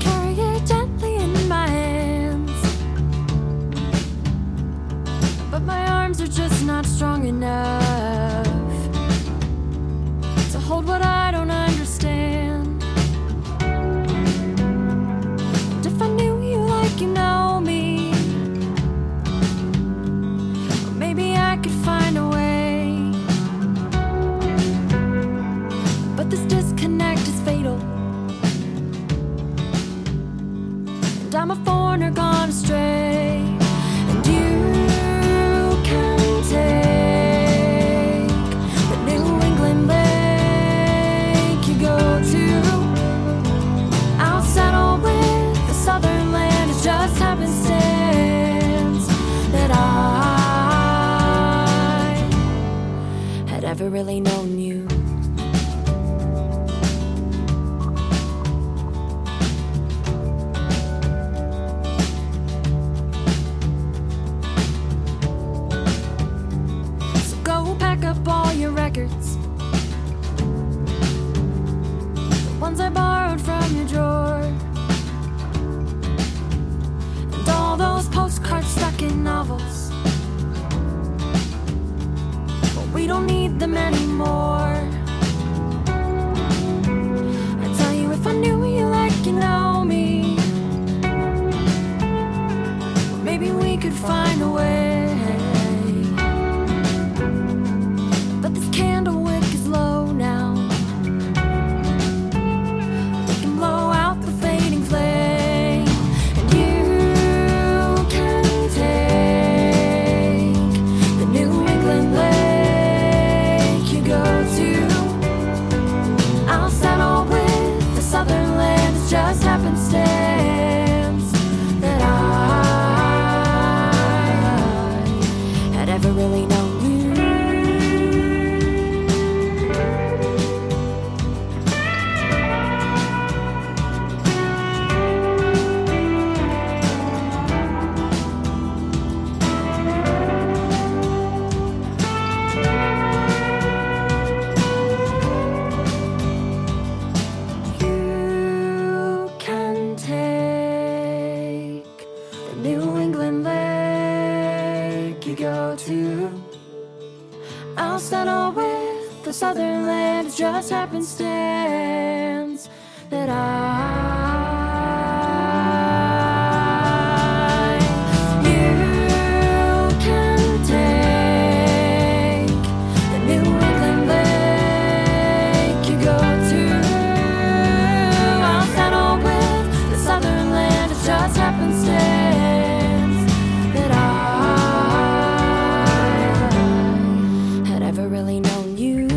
Carry it gently in my hands. But my arms are just not strong enough to hold what I don't understand. And if I knew you like you know I'm a foreigner gone astray. And you can take the New England lake you go to. I'll settle with the southern land. It's just happenstance that I had ever really known you. Don't need them anymore. Just I'll settle with the southern land. It just happenstance that I never really known you.